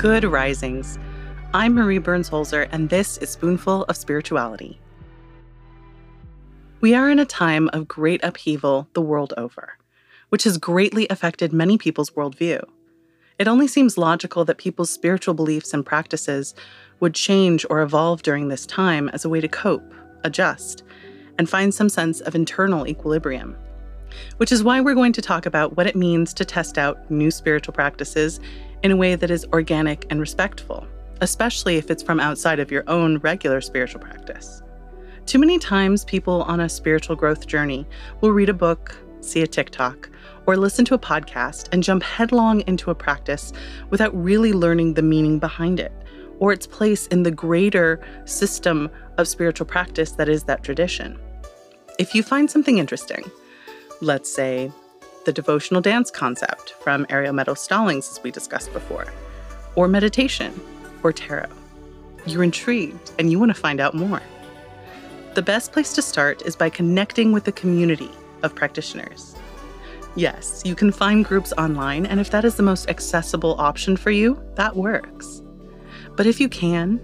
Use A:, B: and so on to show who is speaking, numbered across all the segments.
A: Good Risings. I'm Marie Burns Holzer, and this is Spoonful of Spirituality. We are in a time of great upheaval the world over, which has greatly affected many people's worldview. It only seems logical that people's spiritual beliefs and practices would change or evolve during this time as a way to cope, adjust, and find some sense of internal equilibrium. Which is why we're going to talk about what it means to test out new spiritual practices in a way that is organic and respectful, especially if it's from outside of your own regular spiritual practice. Too many times, people on a spiritual growth journey will read a book, see a TikTok, or listen to a podcast and jump headlong into a practice without really learning the meaning behind it or its place in the greater system of spiritual practice that is that tradition. If you find something interesting, let's say the devotional dance concept from Ariel Meadows Stallings, as we discussed before, or meditation, or tarot. You're intrigued and you want to find out more. The best place to start is by connecting with a community of practitioners. Yes, you can find groups online, and if that is the most accessible option for you, that works. But if you can,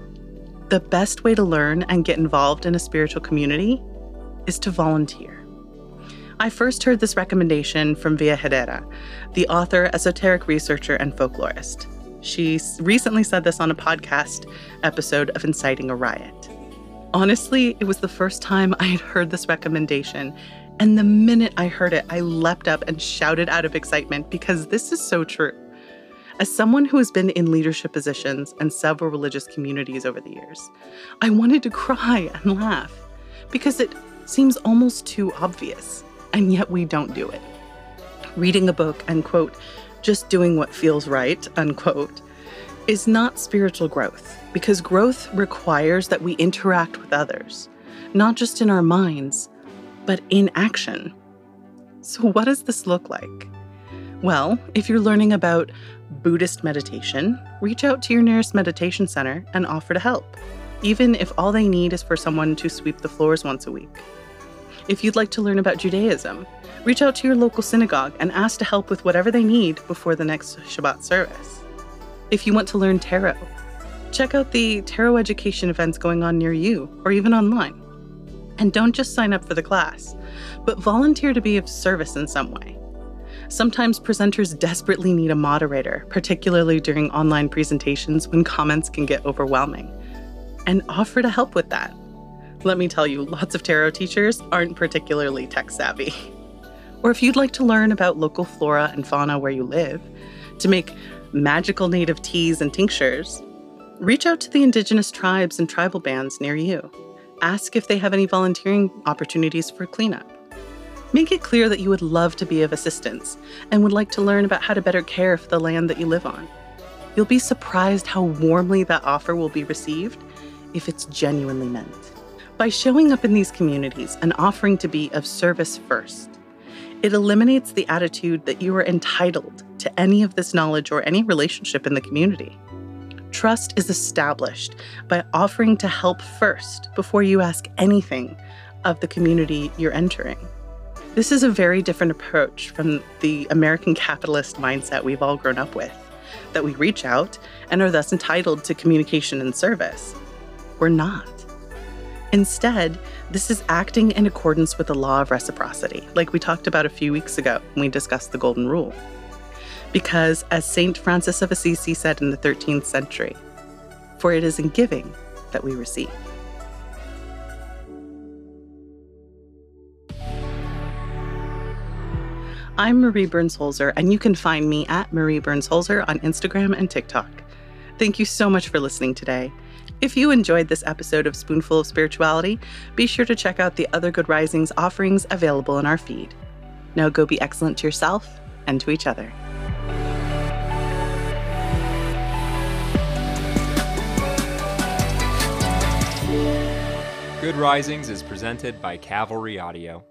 A: the best way to learn and get involved in a spiritual community is to volunteer. I first heard this recommendation from Via Herrera, the author, esoteric researcher, and folklorist. She recently said this on a podcast episode of Inciting a Riot. Honestly, it was the first time I had heard this recommendation, and the minute I heard it, I leapt up and shouted out of excitement because this is so true. As someone who has been in leadership positions and several religious communities over the years, I wanted to cry and laugh because it seems almost too obvious and yet we don't do it. Reading a book and, quote, just doing what feels right, unquote, is not spiritual growth because growth requires that we interact with others, not just in our minds, but in action. So, what does this look like? Well, if you're learning about Buddhist meditation, reach out to your nearest meditation center and offer to help, even if all they need is for someone to sweep the floors once a week. If you'd like to learn about Judaism, reach out to your local synagogue and ask to help with whatever they need before the next Shabbat service. If you want to learn tarot, check out the tarot education events going on near you or even online. And don't just sign up for the class, but volunteer to be of service in some way. Sometimes presenters desperately need a moderator, particularly during online presentations when comments can get overwhelming, and offer to help with that. Let me tell you, lots of tarot teachers aren't particularly tech savvy. Or if you'd like to learn about local flora and fauna where you live, to make magical native teas and tinctures, reach out to the indigenous tribes and tribal bands near you. Ask if they have any volunteering opportunities for cleanup. Make it clear that you would love to be of assistance and would like to learn about how to better care for the land that you live on. You'll be surprised how warmly that offer will be received if it's genuinely meant. By showing up in these communities and offering to be of service first, it eliminates the attitude that you are entitled to any of this knowledge or any relationship in the community. Trust is established by offering to help first before you ask anything of the community you're entering. This is a very different approach from the American capitalist mindset we've all grown up with that we reach out and are thus entitled to communication and service. We're not. Instead, this is acting in accordance with the law of reciprocity, like we talked about a few weeks ago when we discussed the Golden Rule. Because, as St. Francis of Assisi said in the 13th century, for it is in giving that we receive. I'm Marie Burns Holzer, and you can find me at Marie Burns Holzer on Instagram and TikTok. Thank you so much for listening today. If you enjoyed this episode of Spoonful of Spirituality, be sure to check out the other Good Risings offerings available in our feed. Now go be excellent to yourself and to each other.
B: Good Risings is presented by Cavalry Audio.